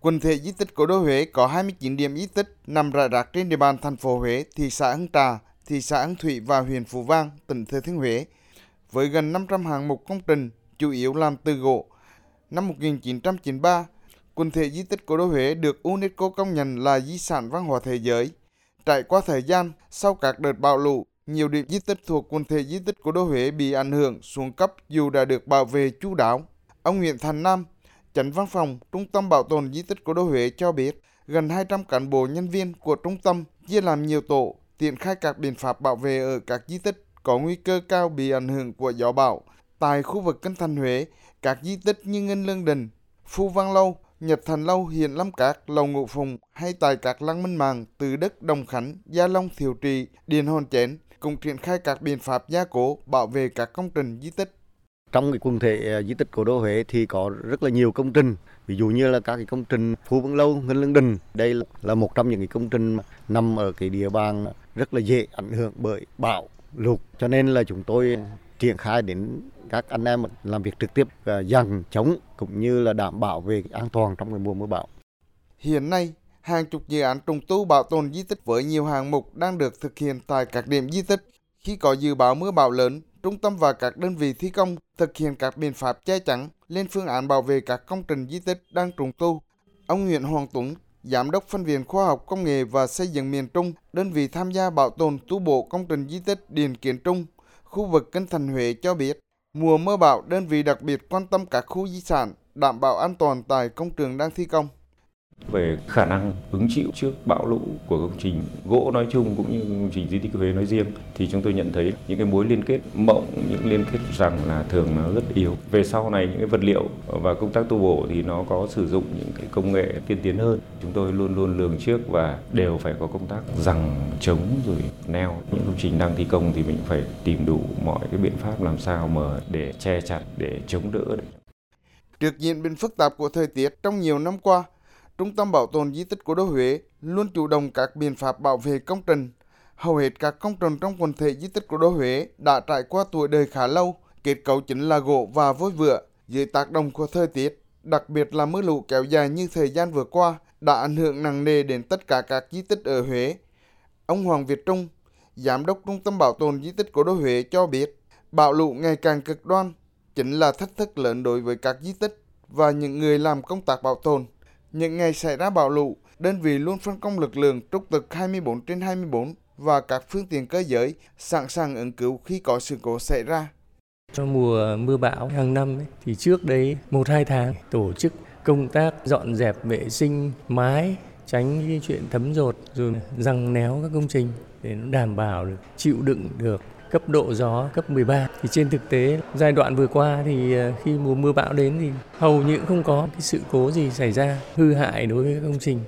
Quần thể di tích Cố đô Huế có 29 điểm di tích nằm rải rác trên địa bàn thành phố Huế, thị xã Hưng Trà, thị xã Hưng Thủy và huyện Phú Vang, tỉnh Thừa Thiên Huế. Với gần 500 hạng mục công trình, chủ yếu làm từ gỗ. Năm 1993, quần thể di tích Cố đô Huế được UNESCO công nhận là di sản văn hóa thế giới. Trải qua thời gian, sau các đợt bão lũ, nhiều điểm di tích thuộc quần thể di tích Cố đô Huế bị ảnh hưởng xuống cấp dù đã được bảo vệ chú đáo. Ông Nguyễn Thành Nam, Chánh văn phòng Trung tâm Bảo tồn Di tích Cố đô Huế cho biết, gần 200 cán bộ nhân viên của trung tâm chia làm nhiều tổ, triển khai các biện pháp bảo vệ ở các di tích có nguy cơ cao bị ảnh hưởng của gió bão. Tại khu vực Kinh Thành Huế, các di tích như Ngân Lương Đình, Phu Văn Lâu, Nhật Thành Lâu, Hiền Lâm Cát, Lầu Ngũ Phùng hay tại các lăng minh mạng từ đất Đồng Khánh, Gia Long, Thiều Trì, Điền Hòn Chén cũng triển khai các biện pháp gia cố bảo vệ các công trình di tích. Trong cái quần thể à, di tích cố đô Huế thì có rất là nhiều công trình, ví dụ như là các cái công trình Phú Vân Lâu, Ngân Lương Đình. Đây là một trong những cái công trình nằm ở cái địa bàn rất là dễ ảnh hưởng bởi bão, lụt. Cho nên là chúng tôi triển khai đến các anh em làm việc trực tiếp à, dàn chống cũng như là đảm bảo về an toàn trong cái mùa mưa bão. Hiện nay, hàng chục dự án trùng tu bảo tồn di tích với nhiều hạng mục đang được thực hiện tại các điểm di tích. Khi có dự báo mưa bão lớn, trung tâm và các đơn vị thi công thực hiện các biện pháp che chắn lên phương án bảo vệ các công trình di tích đang trùng tu. Ông Nguyễn Hoàng Tuấn, Giám đốc Phân viện Khoa học Công nghệ và Xây dựng miền Trung, đơn vị tham gia bảo tồn tu bổ công trình di tích Điền Kiến Trung, khu vực Kinh Thành Huế cho biết, mùa mưa bão đơn vị đặc biệt quan tâm các khu di sản, đảm bảo an toàn tại công trường đang thi công về khả năng ứng chịu trước bão lũ của công trình gỗ nói chung cũng như công trình di tích Huế nói riêng thì chúng tôi nhận thấy những cái mối liên kết mộng những liên kết rằng là thường nó rất yếu. Về sau này những cái vật liệu và công tác tu bổ thì nó có sử dụng những cái công nghệ tiên tiến hơn. Chúng tôi luôn luôn lường trước và đều phải có công tác rằng chống rồi neo. Những công trình đang thi công thì mình phải tìm đủ mọi cái biện pháp làm sao mà để che chắn để chống đỡ Trước diễn biến phức tạp của thời tiết trong nhiều năm qua, Trung tâm Bảo tồn Di tích Cố đô Huế luôn chủ động các biện pháp bảo vệ công trình. Hầu hết các công trình trong quần thể di tích Cố đô Huế đã trải qua tuổi đời khá lâu, kết cấu chính là gỗ và vôi vữa. Dưới tác động của thời tiết, đặc biệt là mưa lũ kéo dài như thời gian vừa qua, đã ảnh hưởng nặng nề đến tất cả các di tích ở Huế. Ông Hoàng Việt Trung, Giám đốc Trung tâm Bảo tồn Di tích Cố đô Huế cho biết, bão lũ ngày càng cực đoan chính là thách thức lớn đối với các di tích và những người làm công tác bảo tồn. Những ngày xảy ra bão lũ, đơn vị luôn phân công lực lượng trúc trực 24 trên 24 và các phương tiện cơ giới sẵn sàng ứng cứu khi có sự cố xảy ra. Trong mùa mưa bão hàng năm ấy, thì trước đấy một hai tháng tổ chức công tác dọn dẹp vệ sinh mái tránh cái chuyện thấm rột, rồi răng néo các công trình để nó đảm bảo được, chịu đựng được cấp độ gió cấp 13 thì trên thực tế, giai đoạn vừa qua thì ờ, khi mùa mưa bão đến thì hầu như không có cái sự cố gì xảy ra, hư hại đối với công trình.